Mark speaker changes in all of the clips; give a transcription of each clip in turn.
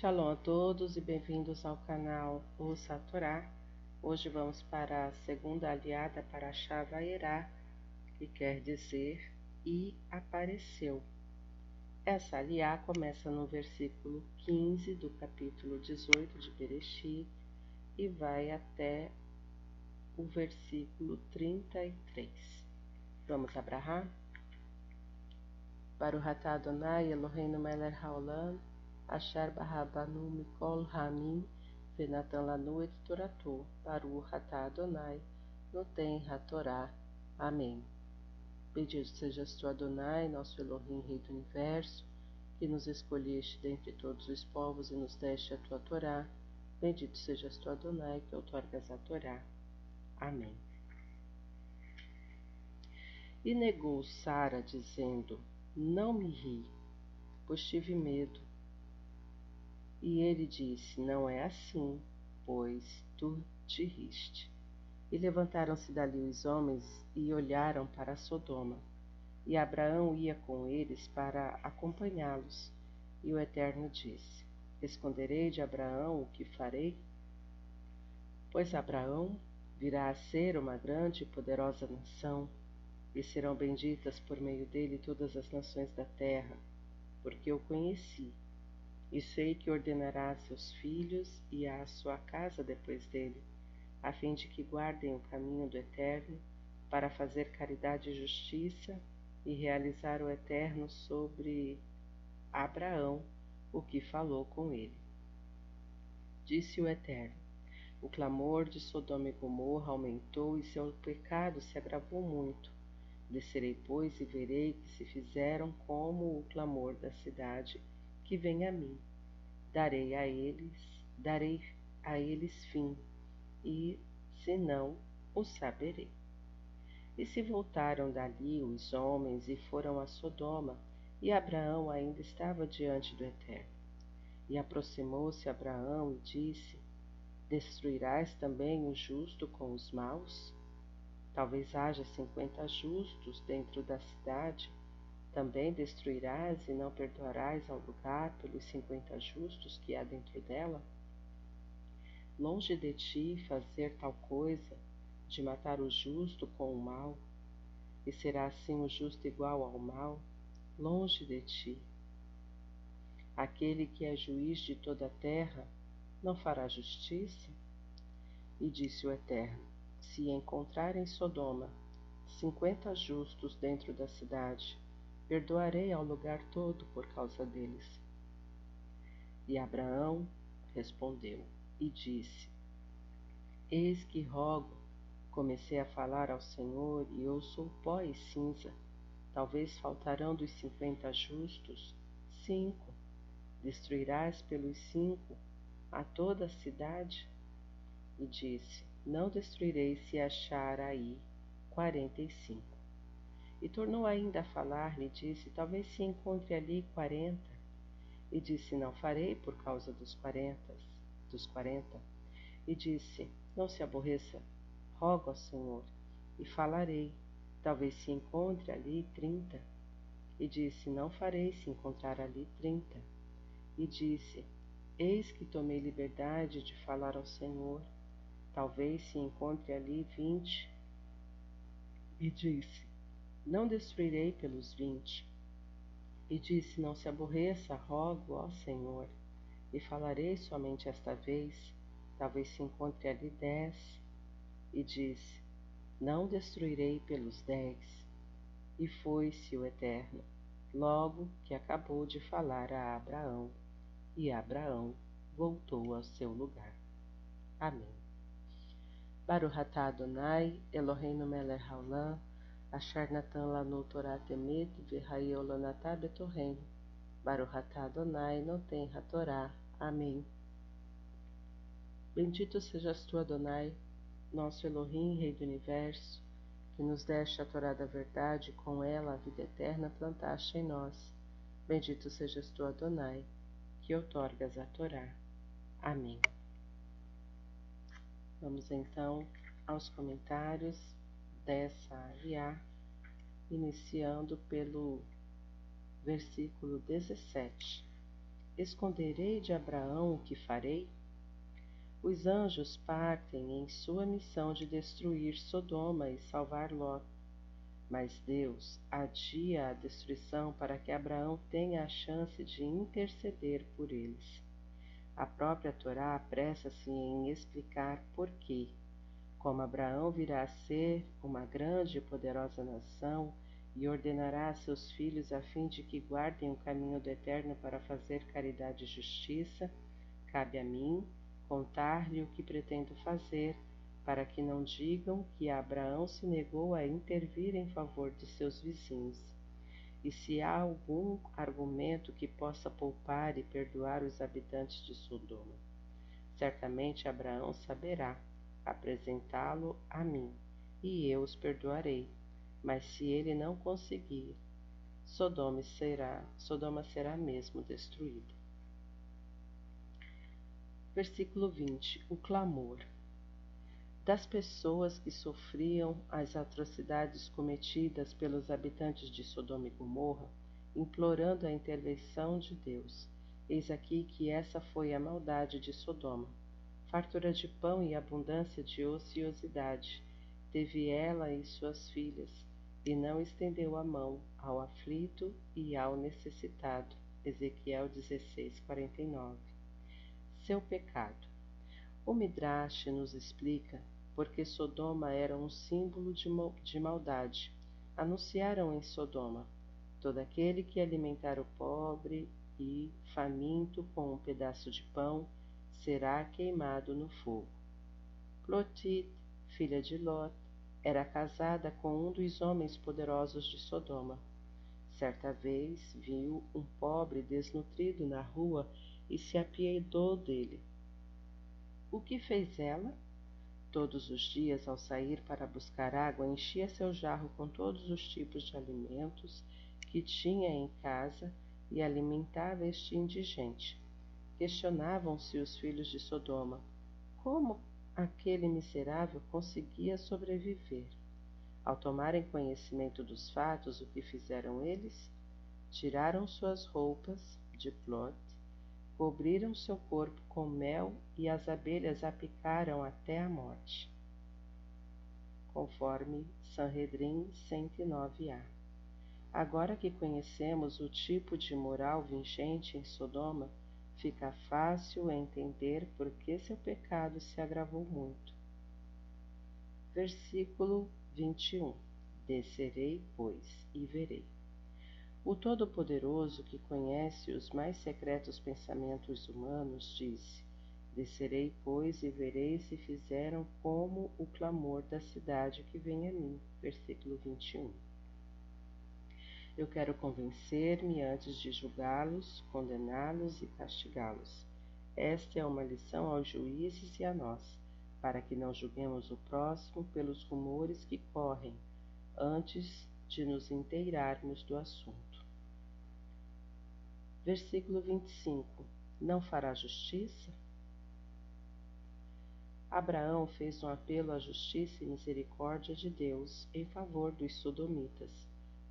Speaker 1: Shalom a todos e bem-vindos ao canal a Torá. Hoje vamos para a segunda aliada para Shavairá, que quer dizer e apareceu. Essa aliá começa no versículo 15 do capítulo 18 de Bereshit e vai até o versículo 33. Vamos abrahar? Baruch atah Adonai Eloheinu melech haolam Asher Barrabanu Mikol Hamim Venatan Lanu et Toratou Baruch Atah Adonai Noten HaTorá. Amém. Bendito sejas tu Adonai, nosso Elohim, Rei do Universo, que nos escolheste dentre todos os povos e nos deste a tua Torá. Bendito sejas tu Adonai, que outorgas a Torá. Amém. E negou Sara, dizendo: Não me ri, pois tive medo e ele disse: Não é assim, pois tu te riste. E levantaram-se dali os homens e olharam para Sodoma. E Abraão ia com eles para acompanhá-los. E o Eterno disse: Esconderei de Abraão o que farei? Pois Abraão virá a ser uma grande e poderosa nação, e serão benditas por meio dele todas as nações da terra, porque eu conheci e sei que ordenará a seus filhos e à sua casa depois dele, a fim de que guardem o caminho do Eterno, para fazer caridade e justiça e realizar o Eterno sobre Abraão o que falou com ele. Disse o Eterno: O clamor de Sodoma e Gomorra aumentou e seu pecado se agravou muito. Descerei, pois, e verei que se fizeram como o clamor da cidade que vem a mim. Darei a eles, darei a eles fim, e, se não, o saberei. E se voltaram dali os homens e foram a Sodoma, e Abraão ainda estava diante do Eterno. E aproximou-se Abraão e disse: Destruirás também o justo com os maus? Talvez haja cinquenta justos dentro da cidade, também destruirás e não perdoarás ao lugar pelos cinquenta justos que há dentro dela? Longe de ti fazer tal coisa, de matar o justo com o mal, e será assim o justo igual ao mal? Longe de ti. Aquele que é juiz de toda a terra, não fará justiça? E disse o Eterno: Se encontrarem Sodoma cinquenta justos dentro da cidade, perdoarei ao lugar todo por causa deles. E Abraão respondeu e disse: Eis que rogo, comecei a falar ao Senhor, e eu sou pó e cinza. Talvez faltarão dos cinquenta justos cinco. Destruirás pelos cinco a toda a cidade? E disse: Não destruirei se achar aí quarenta e cinco. E tornou ainda a falar-lhe, disse: Talvez se encontre ali quarenta. E disse: Não farei por causa dos quarenta, dos quarenta. E disse: Não se aborreça, rogo ao Senhor, e falarei. Talvez se encontre ali trinta. E disse: Não farei se encontrar ali trinta. E disse: Eis que tomei liberdade de falar ao Senhor. Talvez se encontre ali vinte. E disse: não destruirei pelos vinte. E disse: Não se aborreça, rogo, ó Senhor, e falarei somente esta vez, talvez se encontre ali dez. E disse: Não destruirei pelos dez. E foi-se o Eterno, logo que acabou de falar a Abraão, e Abraão voltou ao seu lugar. Amém. Baruch atah Adonai, Eloheinu melech haolam, Asher Natan Lanu Torah Temet Virrael Lanatá Betorreno Baruhatá Adonai Noten Hatorá. Amém. Bendito sejas tu, Adonai, nosso Elohim, Rei do Universo, que nos deste a Torá da verdade com ela a vida eterna plantaste em nós. Bendito sejas tu, Adonai, que outorgas a Torá. Amém. Vamos então aos comentários dessa aliá, iniciando pelo versículo 17. esconderei de Abraão o que farei? Os anjos partem em sua missão de destruir Sodoma e salvar Ló. Mas Deus adia a destruição para que Abraão tenha a chance de interceder por eles. A própria Torá apressa-se em explicar por quê. Como Abraão virá a ser uma grande e poderosa nação, e ordenará a seus filhos a fim de que guardem o caminho do Eterno para fazer caridade e justiça, cabe a mim contar-lhe o que pretendo fazer, para que não digam que Abraão se negou a intervir em favor de seus vizinhos. E se há algum argumento que possa poupar e perdoar os habitantes de Sodoma, certamente Abraão saberá apresentá-lo a mim, e eu os perdoarei mas se ele não conseguir, Sodoma será, Sodoma será mesmo destruída. Versículo 20: O clamor das pessoas que sofriam as atrocidades cometidas pelos habitantes de Sodoma e Gomorra, implorando a intervenção de Deus. Eis aqui que essa foi a maldade de Sodoma: fartura de pão e abundância de ociosidade. Teve ela e suas filhas, e não estendeu a mão ao aflito e ao necessitado. Ezequiel 16, 49. Seu pecado. O Midrash nos explica porque Sodoma era um símbolo de, de maldade. Anunciaram em Sodoma: todo aquele que alimentar o pobre e faminto com um pedaço de pão será queimado no fogo. Plotit, filha de Lot, era casada com um dos homens poderosos de Sodoma. Certa vez viu um pobre desnutrido na rua e se apiedou dele. O que fez ela? Todos os dias, ao sair para buscar água, enchia seu jarro com todos os tipos de alimentos que tinha em casa e alimentava este indigente. Questionavam-se os filhos de Sodoma: como aquele miserável conseguia sobreviver. Ao tomarem conhecimento dos fatos, o que fizeram eles? Tiraram suas roupas de plot, cobriram seu corpo com mel e as abelhas a picaram até a morte. Conforme Sanhedrin 109a. Agora que conhecemos o tipo de moral vigente em Sodoma, fica fácil entender por que seu pecado se agravou muito. Versículo 21 Descerei, pois, e verei. O Todo-Poderoso, que conhece os mais secretos pensamentos humanos, disse: Descerei, pois, e verei se fizeram como o clamor da cidade que vem a mim. Versículo 21. Eu quero convencer-me antes de julgá-los, condená-los e castigá-los. Esta é uma lição aos juízes e a nós, para que não julguemos o próximo pelos rumores que correm, antes de nos inteirarmos do assunto. Versículo 25: Não fará justiça? Abraão fez um apelo à justiça e misericórdia de Deus em favor dos sodomitas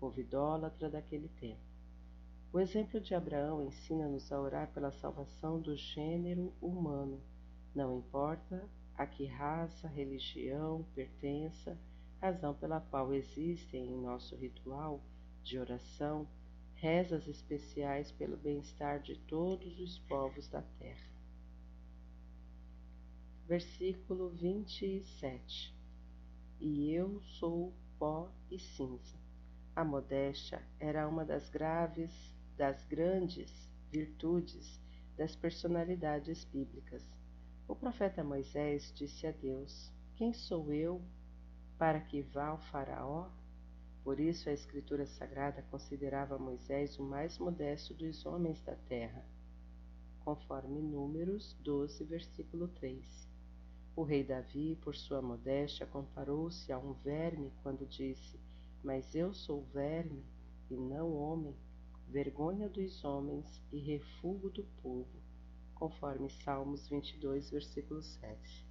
Speaker 1: povo idólatra daquele tempo. O exemplo de Abraão ensina-nos a orar pela salvação do gênero humano, não importa a que raça, religião pertença, razão pela qual existem em nosso ritual de oração rezas especiais pelo bem-estar de todos os povos da terra. Versículo 27 E eu sou pó e cinza a modéstia era uma das graves, das grandes virtudes das personalidades bíblicas. O profeta Moisés disse a Deus: Quem sou eu para que vá ao Faraó? Por isso a Escritura Sagrada considerava Moisés o mais modesto dos homens da terra, conforme Números 12, versículo 3. O rei Davi, por sua modéstia, comparou-se a um verme quando disse: mas eu sou verme e não homem, vergonha dos homens e refúgio do povo, conforme Salmos 22, versículo 7.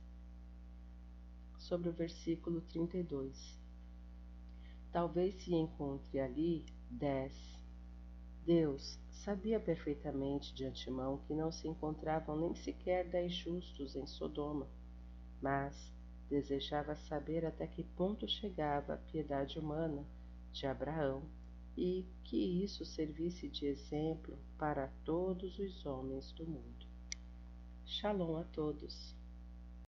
Speaker 1: Sobre o versículo 32. Talvez se encontre ali 10. Deus, Sabia perfeitamente de antemão que não se encontravam nem sequer dez justos em Sodoma, mas desejava saber até que ponto chegava a piedade humana de Abraão e que isso servisse de exemplo para todos os homens do mundo. Shalom a todos.